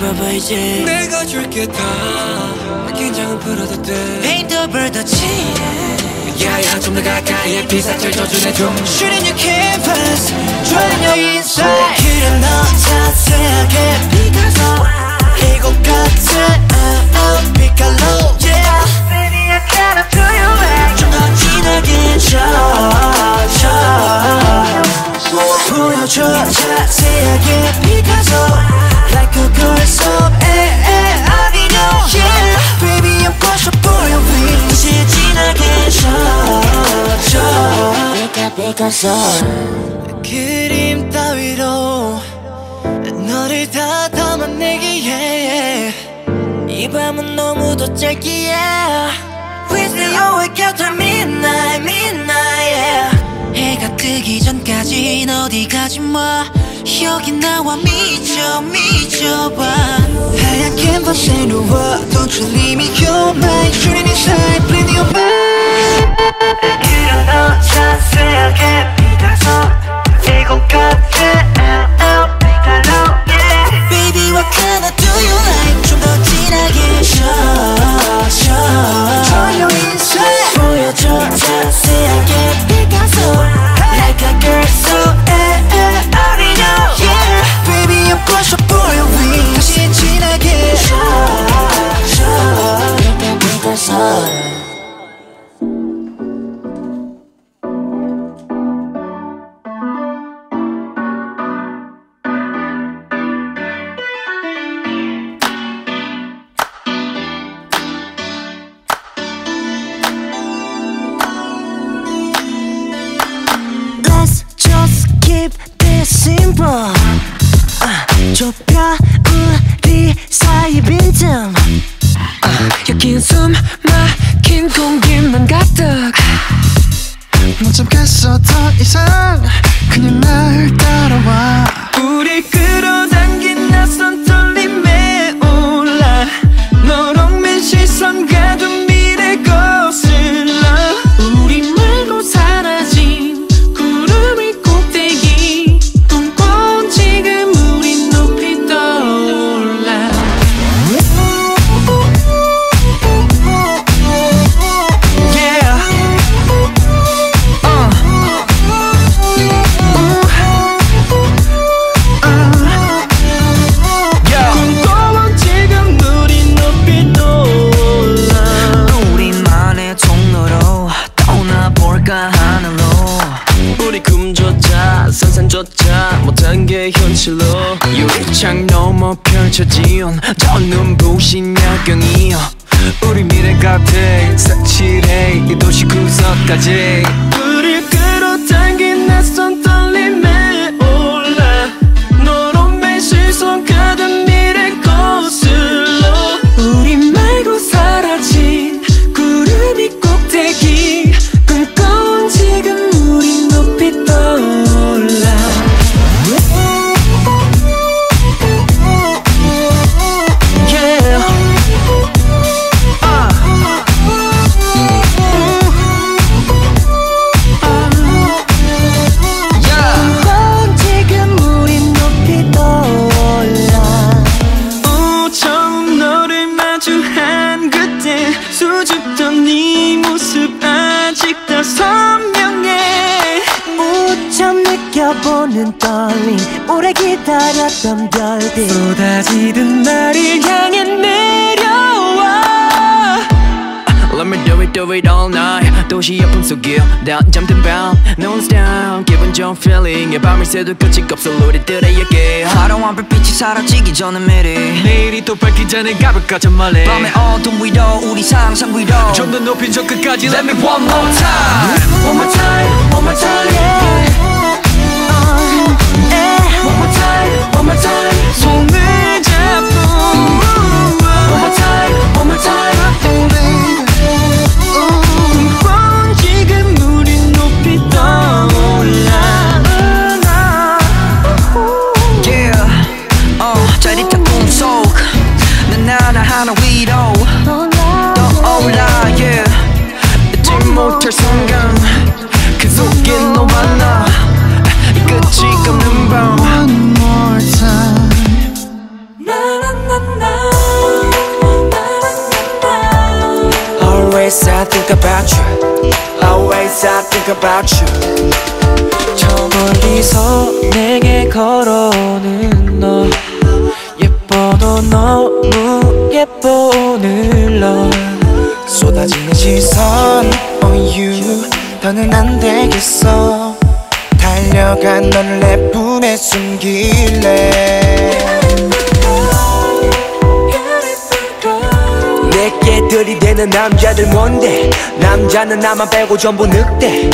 봐봐 이제. 내가 줄게 다. 긴장은 풀어도 돼. 페인트업을 더 칠해 야야 좀더 가까이 비사철 져주네 좀 Shooting your canvas. Drawing your inside. 길은 너 자세하게 피카소 이곳 같은 아, 아, 피칼로. Yeah. Baby I gotta do you right. 좀더 진하게 쳐쳐. 보여줘. 자세하게 피카소 그림 따위로 너를 다 담아내기에 이 밤은 너무도 짧기에 With me always after midnight, midnight yeah. 해가 뜨기 전까진 어디 가지 마 여기 나와 미쳐 미쳐봐 하얀 캔버스에 누워 Don't you leave me you're my shooting inside bleeding your mind 일어나 자세하게 비다서 일곱 같아 out out 비달로 yeah Baby what can I do you like 좀 더 진하게 show show 좁혀 우리 사이 비듬 uh, 여긴 숨 막힌 공기만 가득. 못 참겠어 더 이상. 그냥 날 따라와. たち 있던 별빛 쏟아지던 나를 향해 내려와. Let me do it, do it all night. 도시의 품속에 난 잠든 밤. Non-stop 기분 좋은 feeling 의 밤을 새도 끝이 없어 우리들의 얘기 화려한 불빛이 사라지기 전에 미리. 내일이 또 밝기 전에 가볼까 저 멀리 밤의 어둠 위로 우리 상상 위로. 좀 더 높인 저 끝까지 Let me one more time. One more time, one more time, yeah. Uh, yeah. One more time, one more time. 손을 잡고 One more time, Always I think about you. 저 멀리서 내게 걸어오는 너. 예뻐 도 너무 예뻐 오늘 너 쏟아지는 시선 on you. 더는 안 되겠어. 달려간 너를 내 품에 숨길래 내게 들이대는 남자들 뭔데 남자는 나만 빼고 전부 늑대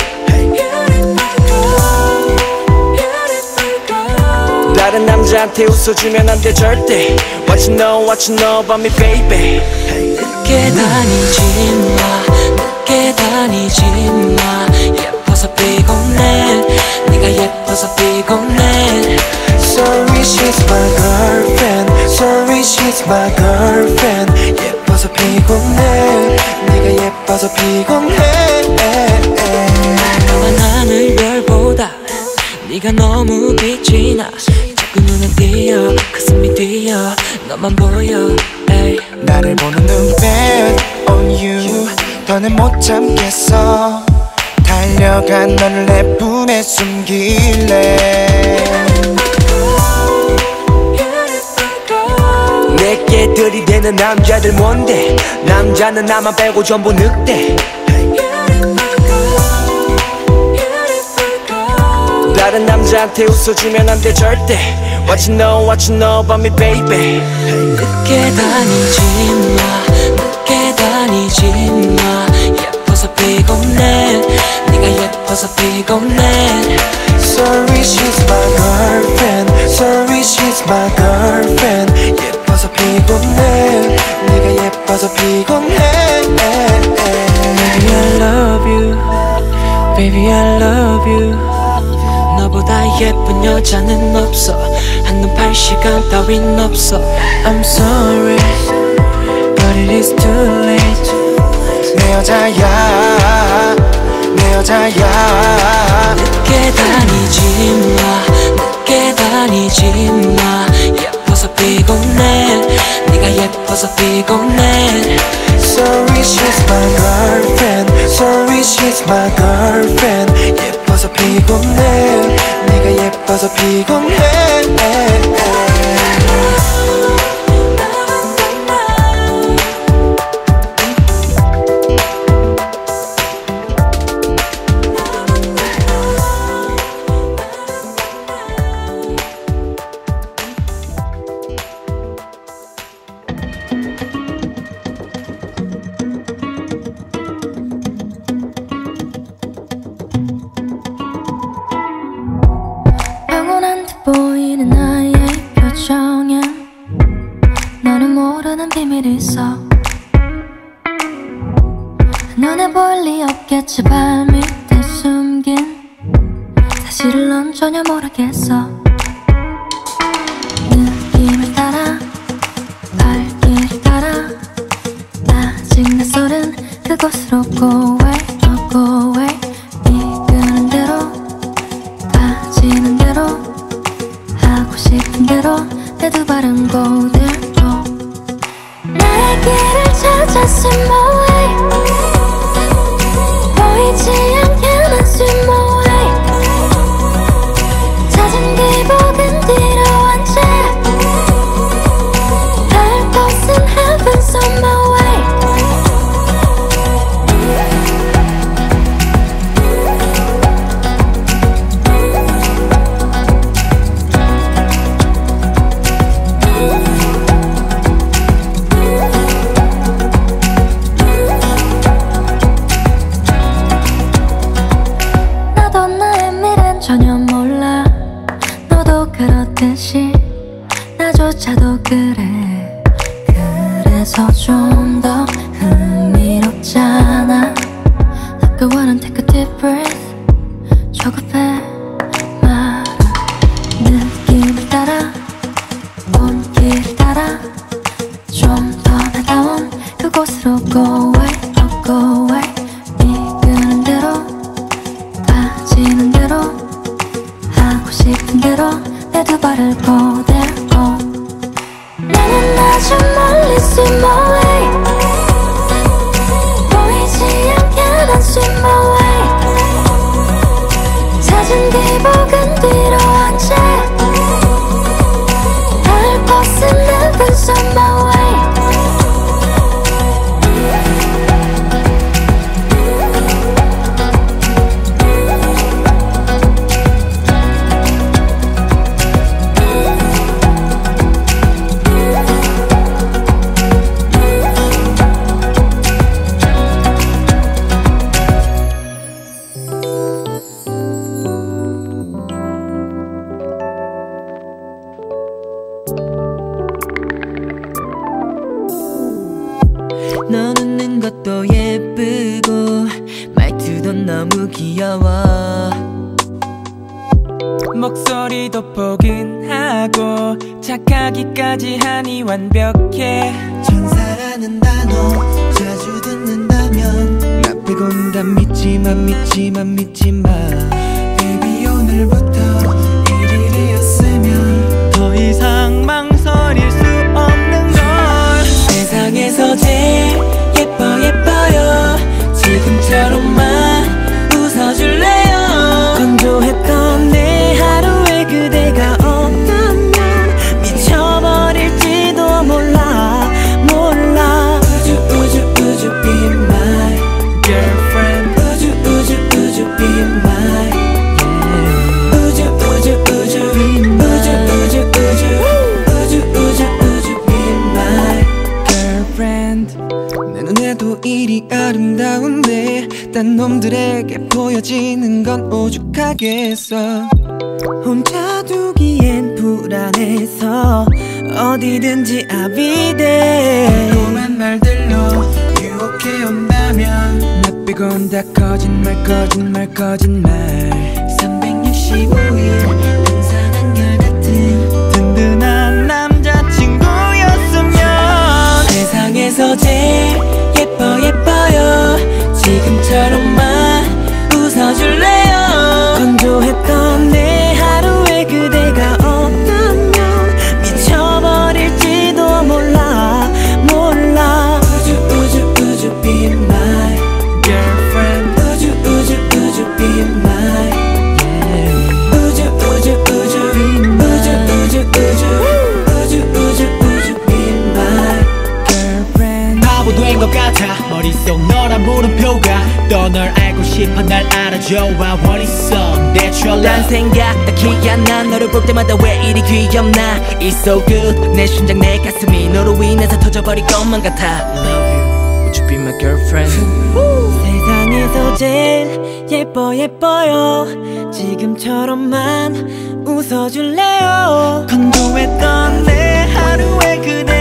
다른 남자한테 웃어주면 안 돼 절대 What you know what you know about me baby 늦게 다니지 마 늦게 다니지 마 예뻐서 피곤해 네가 예뻐서 피곤해 Sorry she's my girlfriend Sorry she's my girlfriend 예뻐서 피곤해. 네가 예뻐서 피곤해. 까만 하늘별보다 네가 너무 빛이 나. 자꾸 눈에 띄어 가슴이 뛰어 너만 보여. 에이. 나를 보는 눈빛 on you. 더는 못 참겠어. 달려간 너를 내 품에 숨길래 내게 들이대는 남자들 뭔데 남자는 나만 빼고 전부 늑대 다른 남자한테 웃어주면 안 돼 절대 What you know what you know about me baby 늦게 다니지 마 늦게 다니지 마 예뻐서 피곤해 네가 예뻐서 피곤해 Sorry she's my girlfriend Sorry she's my girlfriend 피곤해. 네가 예뻐서 피곤해. Baby I love you. Baby I love you. 너보다 예쁜 여자는 없어. 한눈 팔 시간 따윈 없어. I'm sorry But it is too late. 내 여자야 내 여자야. 늦게 다니지 마 늦게 다니지 마 피곤해 네가 예뻐서 피곤해 Sorry she's my girlfriend Sorry she's my girlfriend 예뻐서 피곤해 네가 예뻐서 피곤해 전혀 몰라. 너도 그렇듯이 나조차도 그래. 웃어줄래요? 건조했던 내 하루에 그대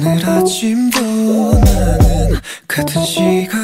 오늘 아침도 나는 같은 시간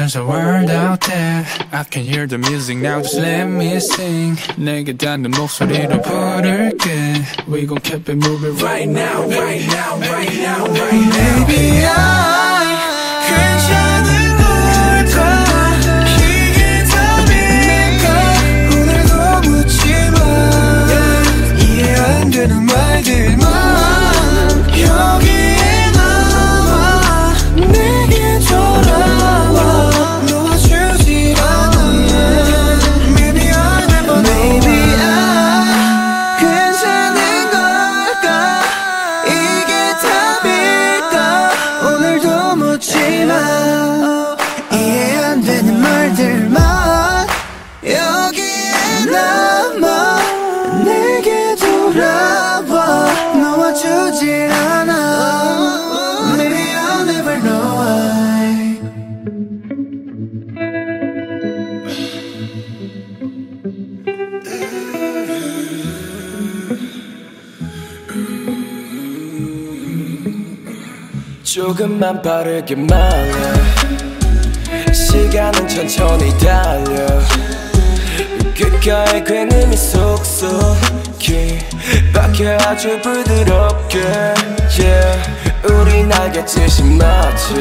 there's a world out there. I can hear the music now, just let me sing. 내게 닿는 목소리로 부를게. We gon' keep it moving right now, right now, right now, right now. Baby I 조금만 빠르게 말해. 시간은 천천히 달려. 귓가에 굉음이 속속히 박혀 아주 부드럽게. Yeah. 우린 알겠지 마치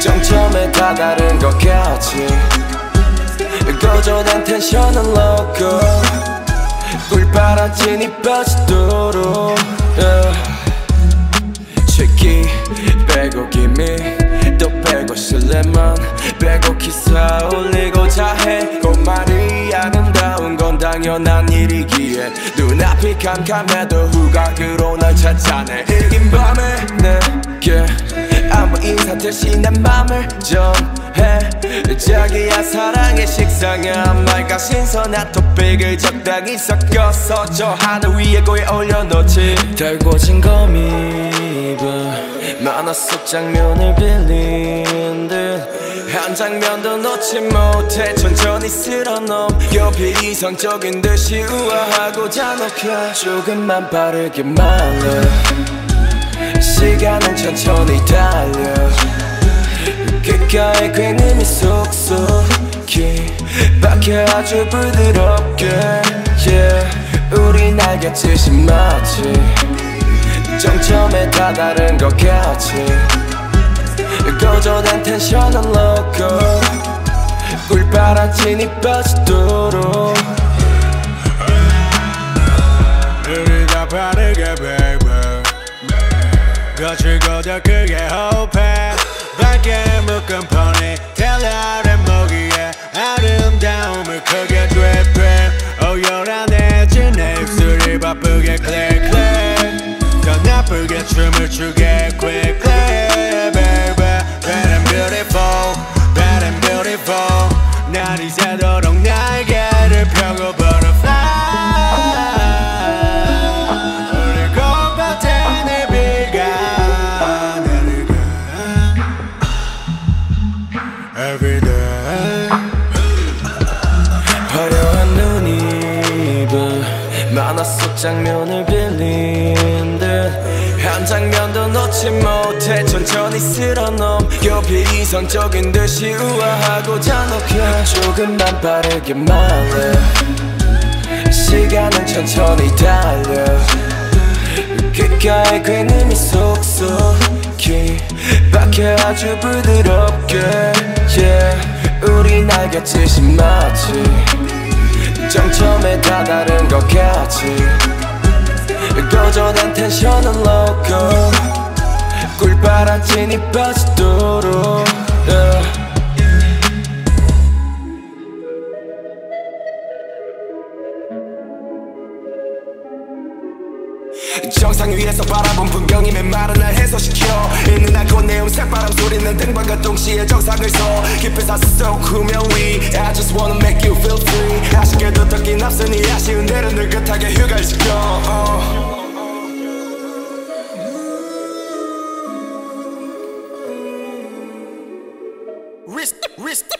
정점에 다다른 것 같이. 고조된 텐션은 loco 꿀바라진이 빠지도록 yeah. 빼고 기미 또 빼고 실내만 빼고 기사 올리고 자 해. 곧말이 아름다운 건 당연한 일이기에. 눈앞이 캄캄해도 후각으로 널 찾아내. 이긴 밤에 내게 아무 인사 대신 내 맘을 전해. 자기야 사랑의 식상한 말과 신선한 토픽을 적당히 섞어서 저 하늘 위에 고에 올려놓지. 달궈진 거미봐 만화 속 장면을 빌린 듯. 한 장면도 놓지 못해 천천히 쓸어넘겨 비이성적인 듯이 우아하고자 녹여 조금만 빠르게 말해 시간은 천천히 달려 귓가에 굉음이 속속히 박혀 아주 부드럽게 yeah. 우린 알겠지 마치 정점에 다다른 것 같이 고조된 텐션은 loco 꿀바라진이 빠지도록 우리 다 빠르게 baby 거칠고 더 크게 호흡해. 밝게 묶은 포니 텔라의 모기에 아름다움을 크게 드립해 오열한해진 내 입술이 바쁘게 클릭 클릭. 더 나쁘게 춤을 추게 못해 천천히 쓸어넘겨 비이성적인 듯이 우아하고자 녹여 조금만 빠르게 말해. 시간은 천천히 달려. 귓가에 괜히 속속히 박혀 아주 부드럽게. Yeah. 우리 날개짓이 마치 정점에 다다른 것 같이. 고조된 텐션은 loco 꿀바라진이 빠지도록. 정상 위에서 바라본 풍경이 맨말은 날 해소시켜. 있는 않고 내음 색바람 소리는 등반과 동시에 정상을 서 깊이 사서 속 후면 위. I just wanna make you feel free. 아쉽게도 듣긴 앞서니 아쉬운 대로 느긋하게 휴가를 시켜. Uh.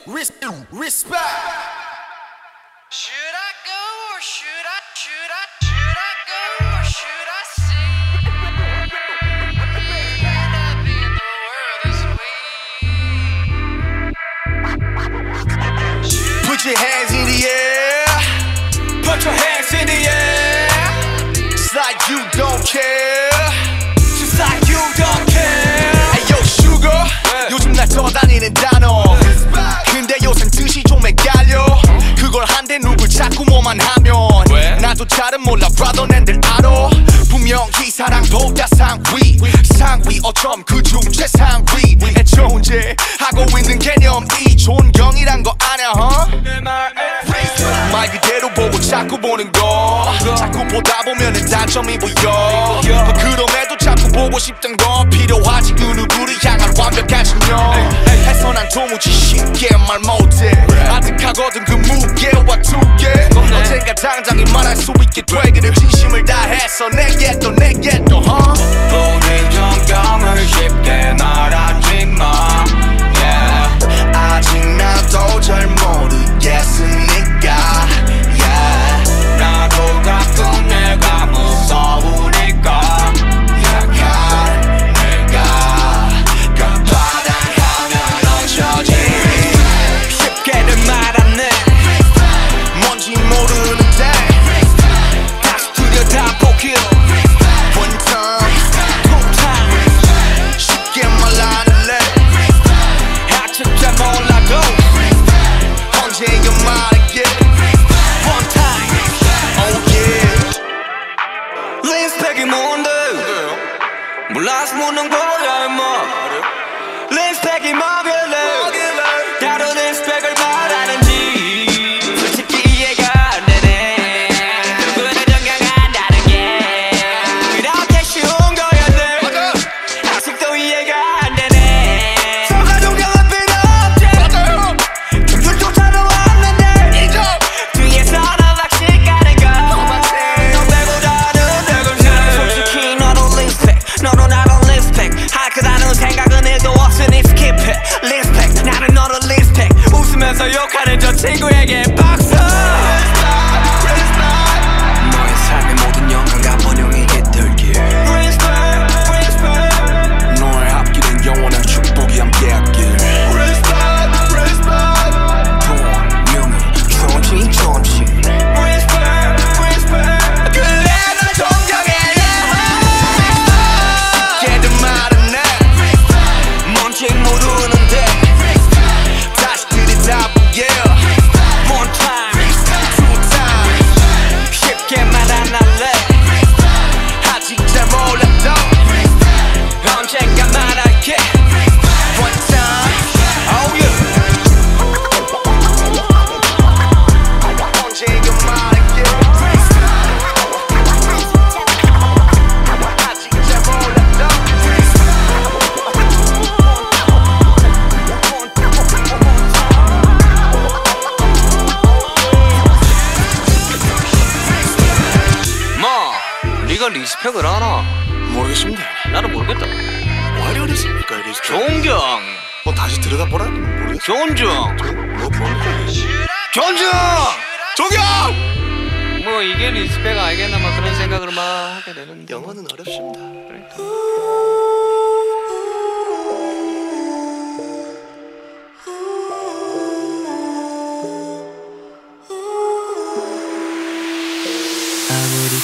res- res- Respect Should I go or should I, should I, should I go or should I see? End up in the world this way. Put your hands in the air. Put your hands in the air. It's like you don't care. Just like you don't care. Hey yo, sugar. 요즘 날 떠다니는 단어. 좀 헷갈려. 그걸 한데 누굴 자꾸 뭐만 하면. 나도 잘은 몰라, brother 낸들 알아. 분명히 사랑보다 상위. 상위 어쩜 그중 최상위. 애초운제 하고 있는 개념이 존경이란 거 아냐, huh? 말 그대로 보고 자꾸 보는 거. 자꾸 보다 보면은 단점이 보여. 그럼에도 자꾸 보고 싶던 건 필요하지. 그 누구를 향한 완벽한 신념. 해서 난 도무지 쉽게 말 못해. 아득하거든 그 무게와 두께. 언젠가 당장 이 말할 수 있게 되기를 진심을 다해서 내게 또 내게 또 huh? 우리 정경을 쉽게 말하지 마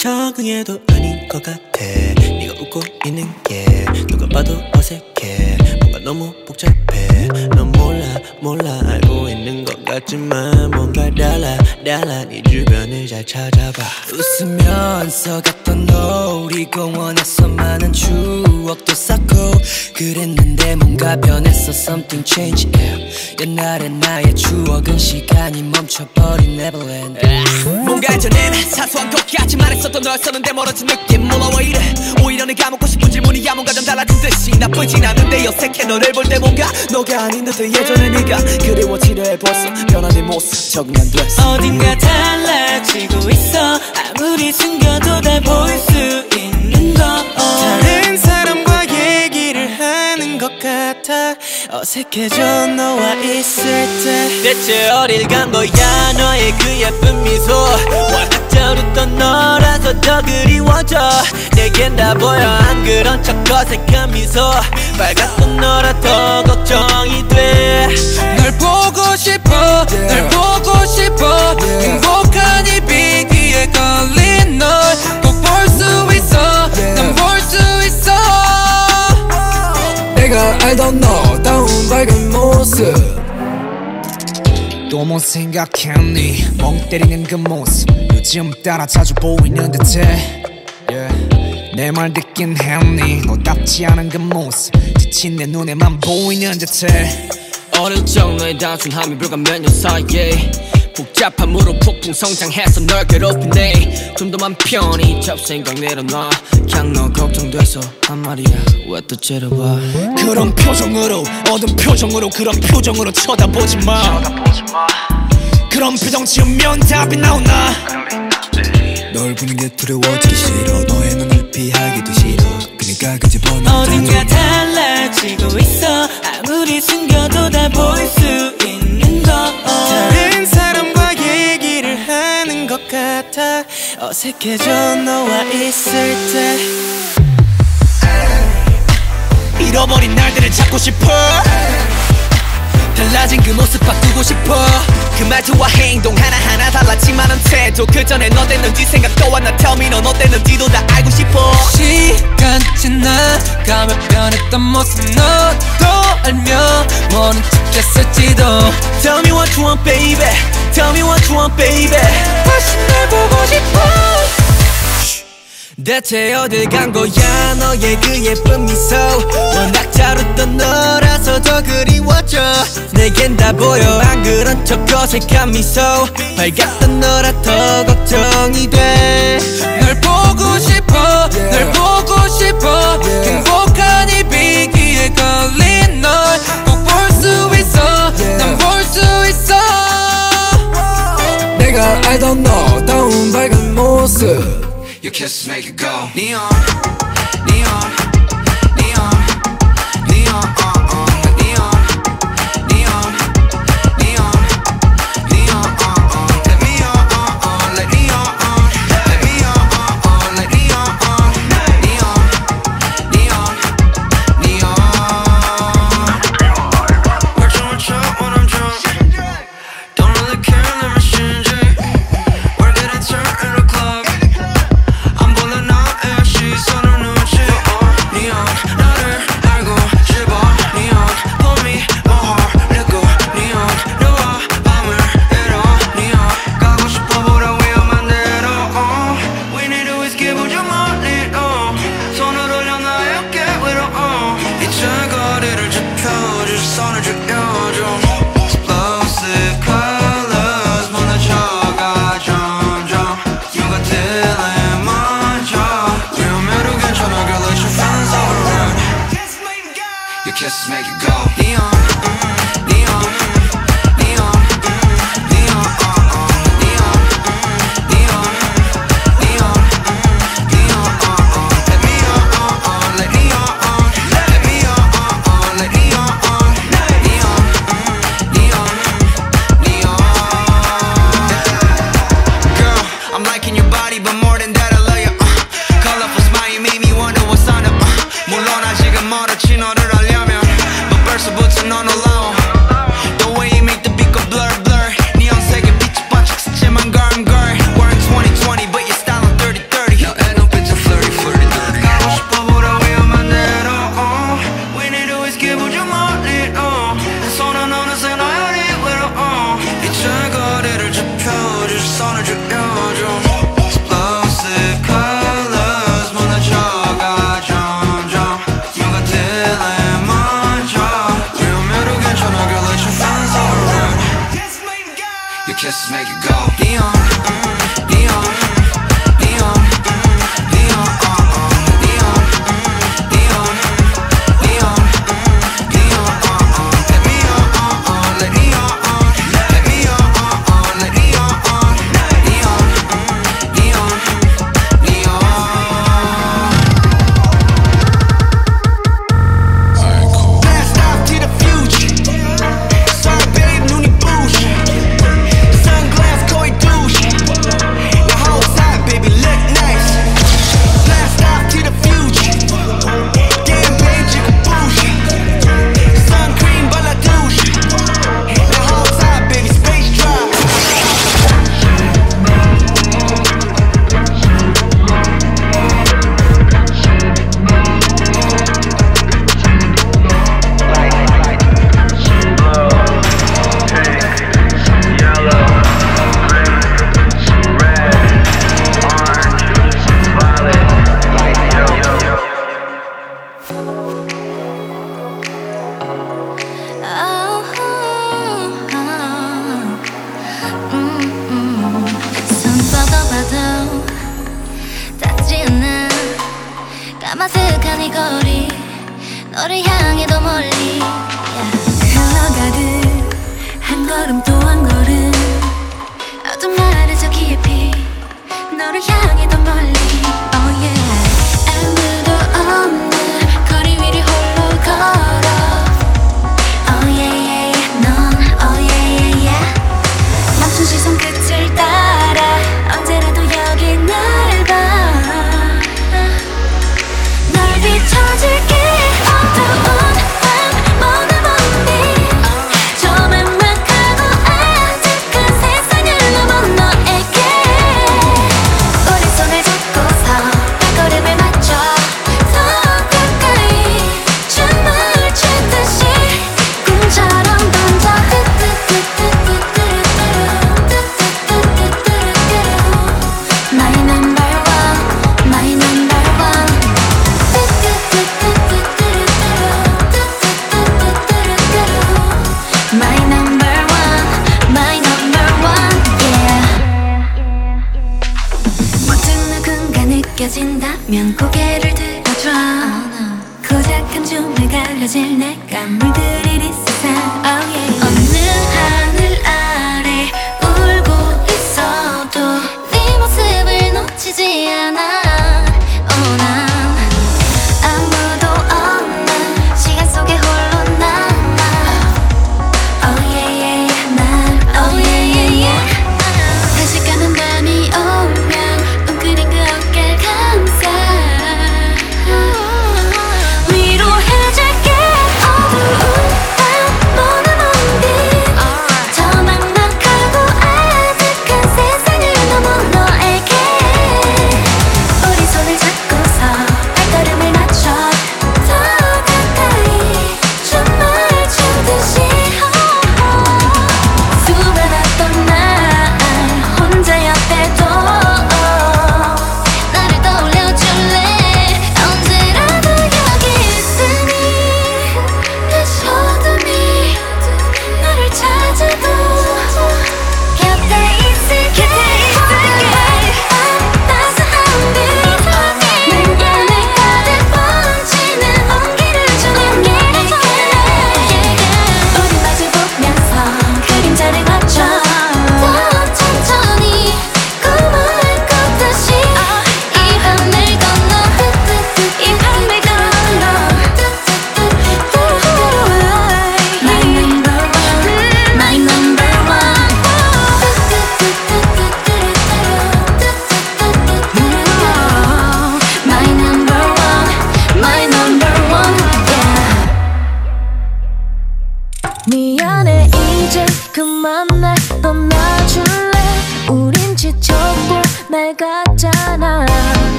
적응해도 아닌 것 같아. 네가 웃고 있는 게 누가 봐도 어색해. 뭔가 너무 복잡해. 넌 몰라 몰라. 알고 있는 것 같지만 뭔가 달라 달라. 네 주변을 잘 찾아봐. 웃으면서 갔던 우리 공원에서 많은 추억도 쌓고 그랬는데 뭔가 변했어. Something changed. Yeah. 옛날의 나의 추억은 시간이 멈춰버린 Neverland 뭔가 전엔 사소한 것까지만 했었던 너였었는데 멀어진 느낌 몰라 왜 이래. 오히려 내가 묻고 싶은 질문이야 뭔가 좀 달라진 듯이 나쁘진 않은데 어색해 너를 볼 때 뭔가 너가 아닌 듯해 예전의 네가 그리워지려 해 벌써 변한 네 모습 적응 안 됐어. 어딘가 달라지고 있어. 아무리 숨겨도 다 보일 수 있는 거 어색해져 너와 있을 때 대체 어딜 간 거야? 너의 그 예쁜 미소. 웃던 너라서 더 그리워져. 내겐 다 보여 안 그런 척 어색한 미소. 빨갛던 너라 더 걱정이 돼. 널 보고 싶어 널 보고 싶어. 행복한 이 비기에 걸린 널 알던 너다운 밝은 모습. 또 못 생각했니? 멍 때리는 그 모습. 요즘 따라 자주 보이는 듯해. 내말 듣긴 했니? 너답지 않은 그 모습. 지친 내 눈에만 보이는 듯해. 어릴 적 너의 단순함이 불과 몇년 사이에 복잡함으로 폭풍 성장해서 널 괴롭히네. 좀 더 맘 편히 잡생각 내려놔. 그냥 너 걱정돼서 한 말이야. 왜 또 째려봐? 그런 표정으로 어두운 표정으로 그런 표정으로 쳐다보지 마. 그런 표정 지으면 답이 나오나? 널 보는 게 두려워지기 싫어. 너의 눈을 피하기도 싫어. 그니까 그 집어넣어 어딘가 달라지고 있어. 아무리 숨겨도 다 보일 수 있는 어색해져 너와 있을 때. 잃어버린 날들을 찾고 싶어. 달라진 그 모습 바꾸고 싶어. 그 말투와 행동 하나하나 달랐지만 은 태도. 그 전에 너 됐는지 생각도 안나. Tell me 넌 어땠는지도 다 알고 싶어. 시간 지나가며 변했던 모습 너도 알며 모른 척 했을지도. Tell me what you want baby Tell me what you want baby. 다시 날 보고 싶어. 대체 어딜 간 거야? 너의 그 예쁜 미소. 워낙 잘 웃던 너라서 더 그리워져. 내겐 다 보여. 안 그런 척 어색한 미소. 밝았던 너라 더 걱정이 돼널 보고 싶어. 널 보고 싶어 내가 알던 너다운 밝은 모습 Your kiss make it go Neon Neon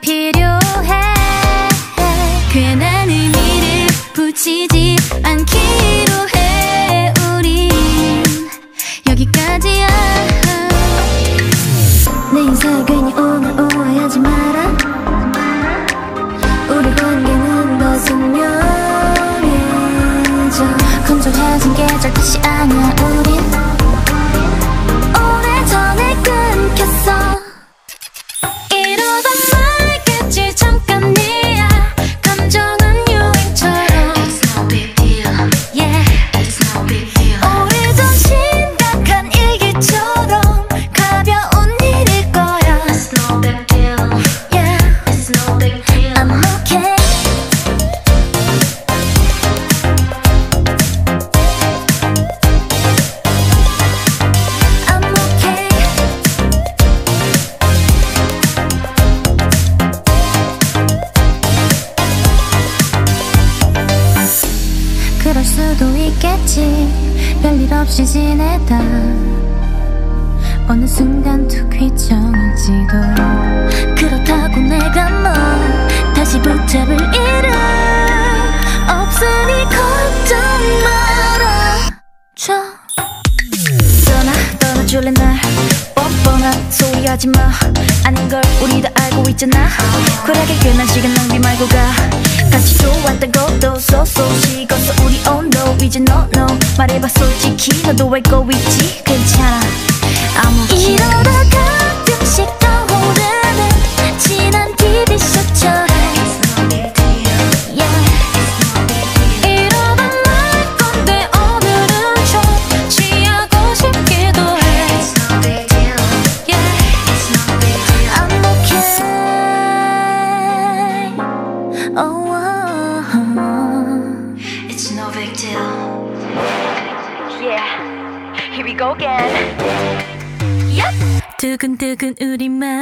필요 두근두근 우리 마음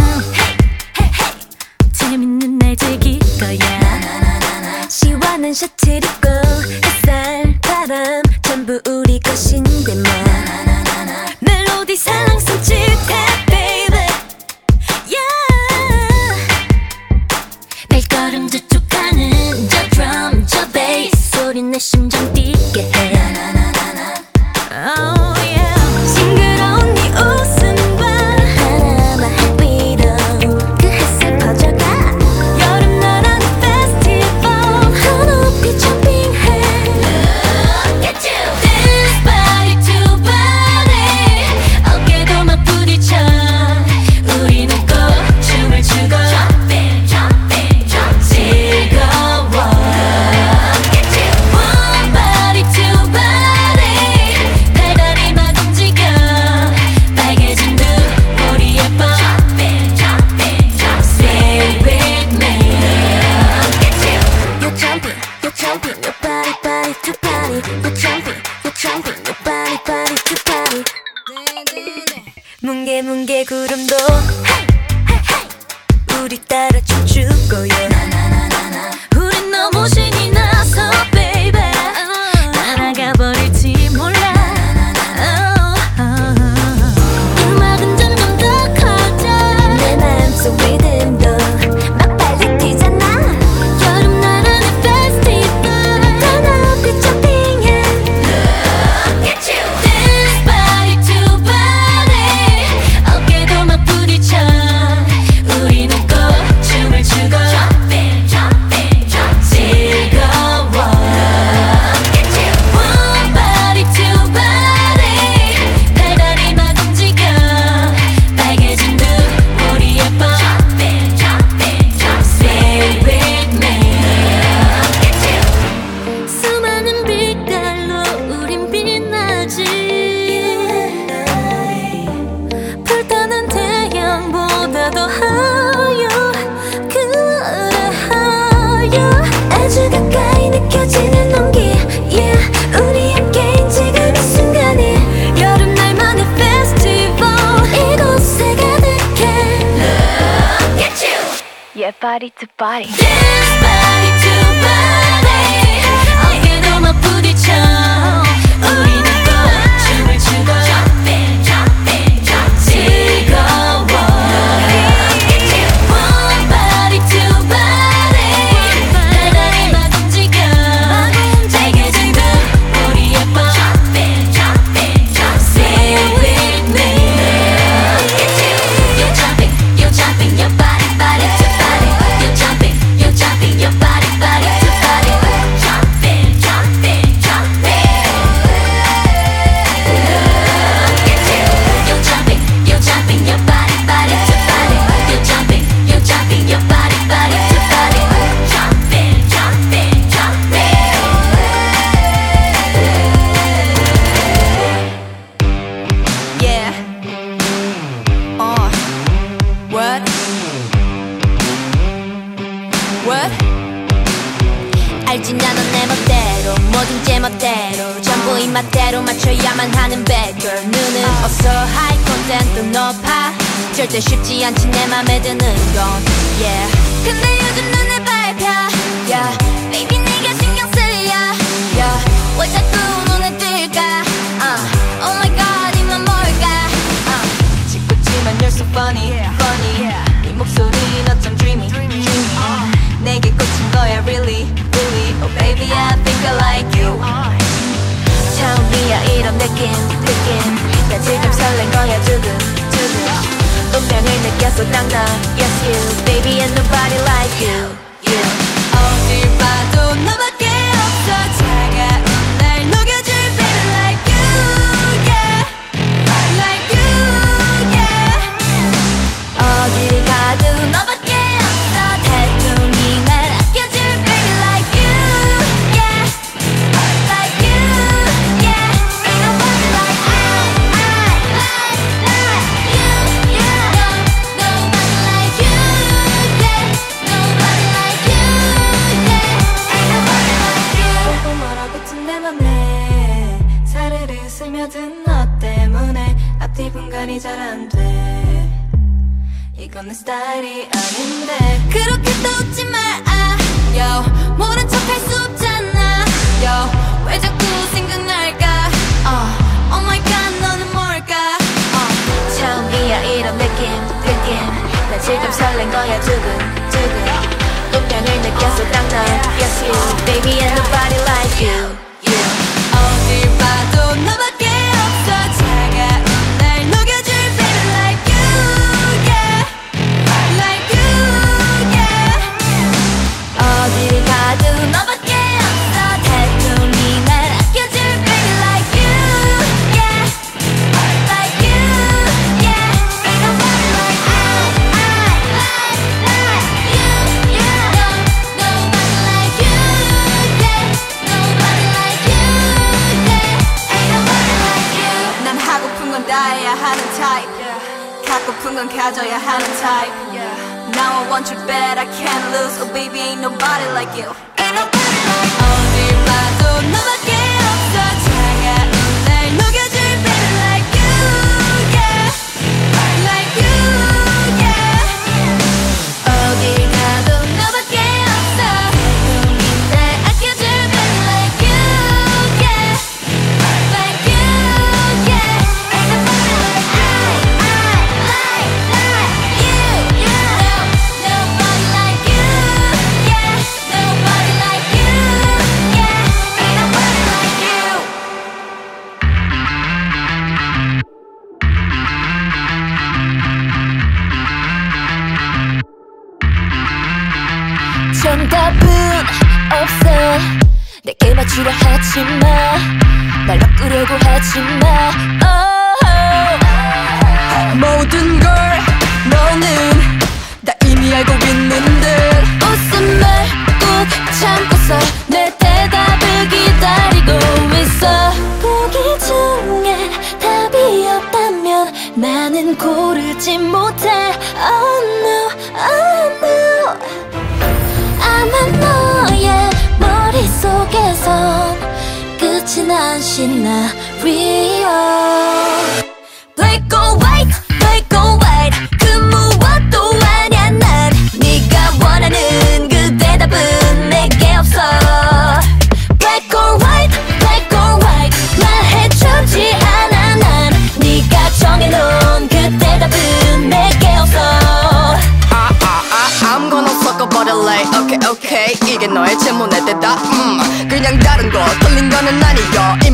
어서 하이 콘텐도 높아 절대 쉽지 않지 내 맘에 드는 건 yeah. 근데 요즘 눈에 밟혀 yeah. Baby 네가 신경 쓰여 yeah. 왜 자꾸 눈에 띌까 uh. Oh my god 이만 뭘까 uh. 짓궂지만 you're so funny funny yeah. 네 목소리는 어쩜 dreamy, dreamy. Uh. 내게 꽂힌 거야 really really Oh baby I think I like you uh. 처음이야 이런 느낌 느낌 나 지금 설렌 거야 두근 두근 운명을 느꼈어 당당 Yes you baby and nobody like you 잘 안 돼. 이건 내 스타일이 아닌데. 그렇게 또 웃지 말아요 모른 척 할 수 없잖아. yo. 왜 자꾸 생각날까? uh, Oh my god 너는 뭘까? 어, uh, 처음이야 이런 느낌 느낌. 나 지금 설렌 거야 두근두근. 운명을 느꼈어 딱난 Yes you. Baby and nobody like you. 나는 고르지 못해. Oh no, oh no. 아마 너의 머릿속에선 끝이 난 신나 Real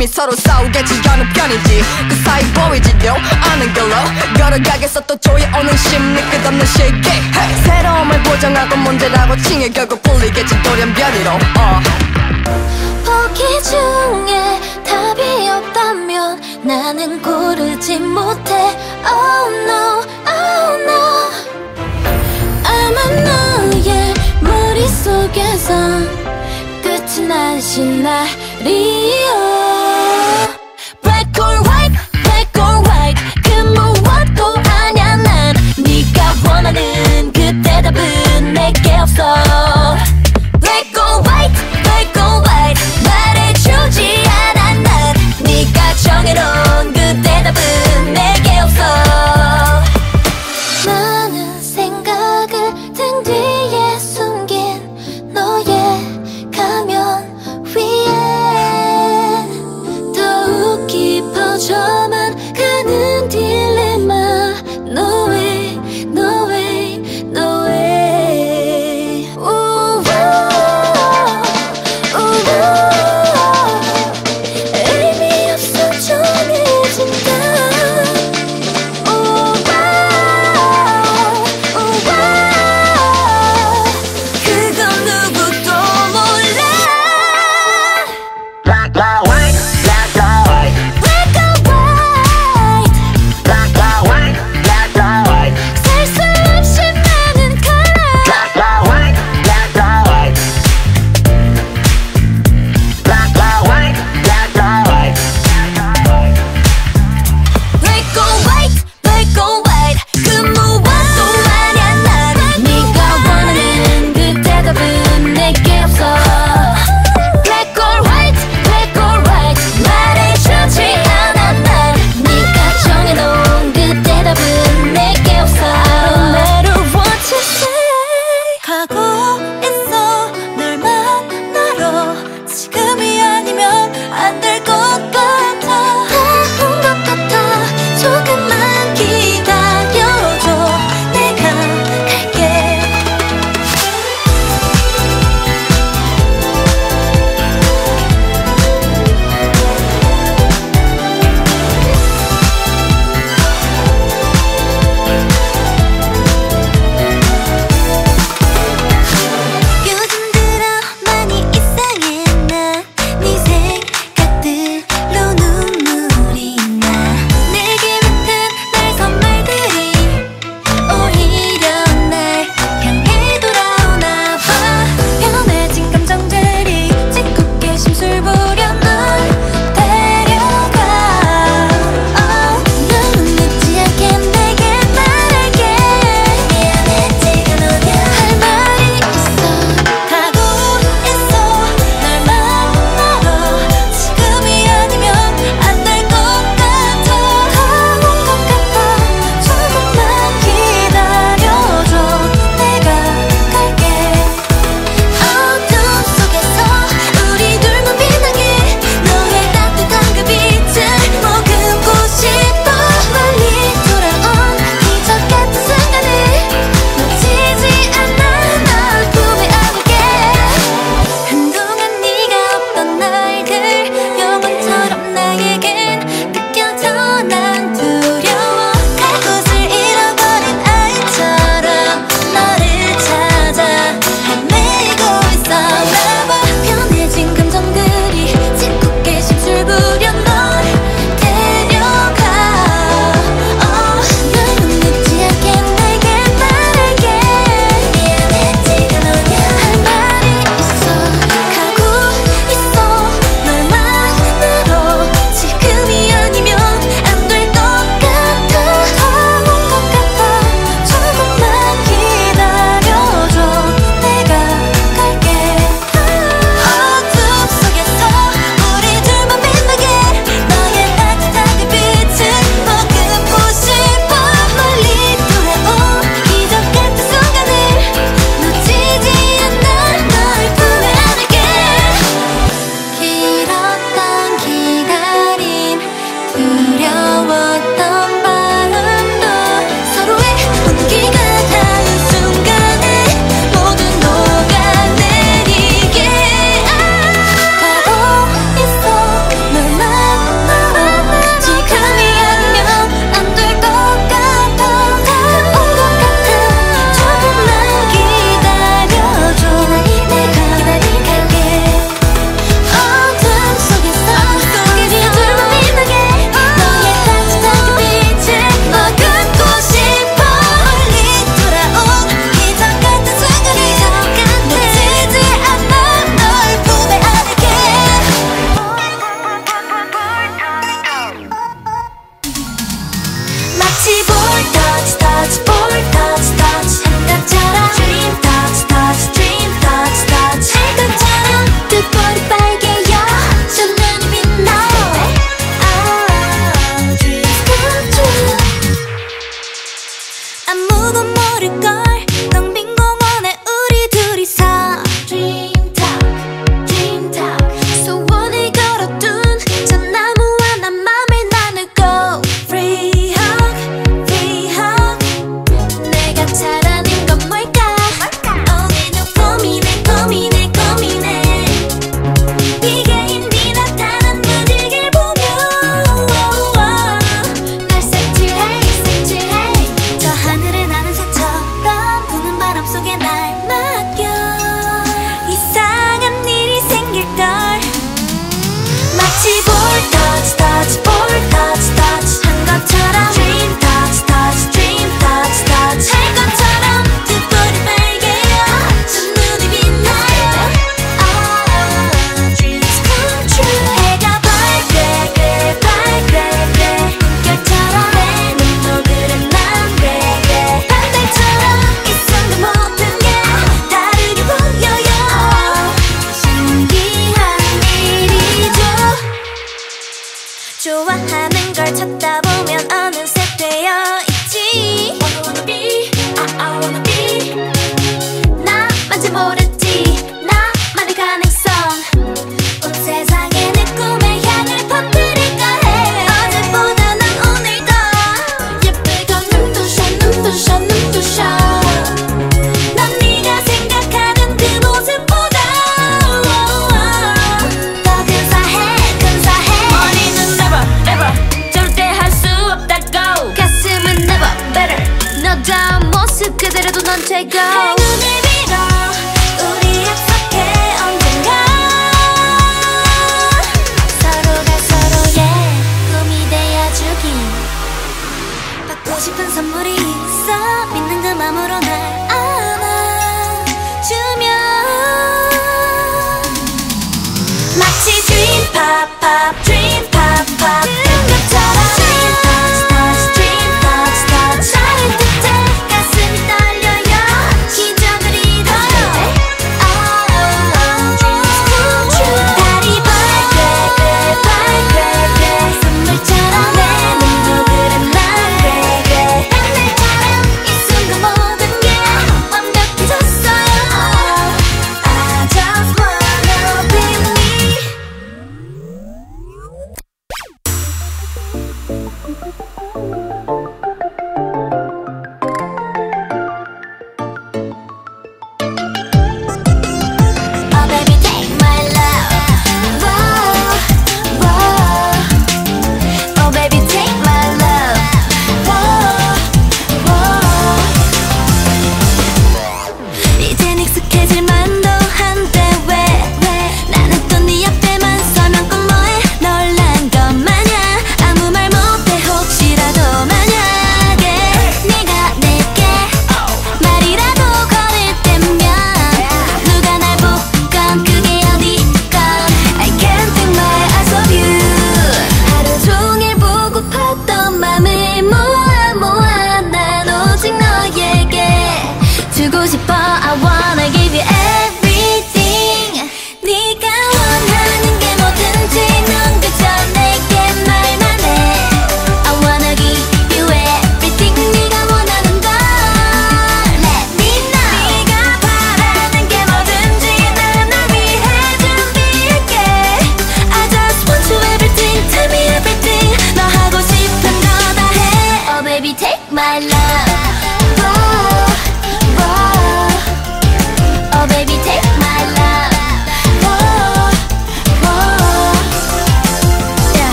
이미 서로 싸우겠지. 여느 편이지. 그 사이 보이지도 않은 걸로. 걸어가겠어. 또 조여오는 심리 끝없는 실기. Hey. 새로움을 보정하고 문제라고 칭해. 결국 불리겠지. 돌연변이로. uh. 어. 포기 중에 답이 없다면 나는 고르지 못해. Oh no, oh no. 아마 너의 머릿속에서 끝이 난 시나리오 like Kelso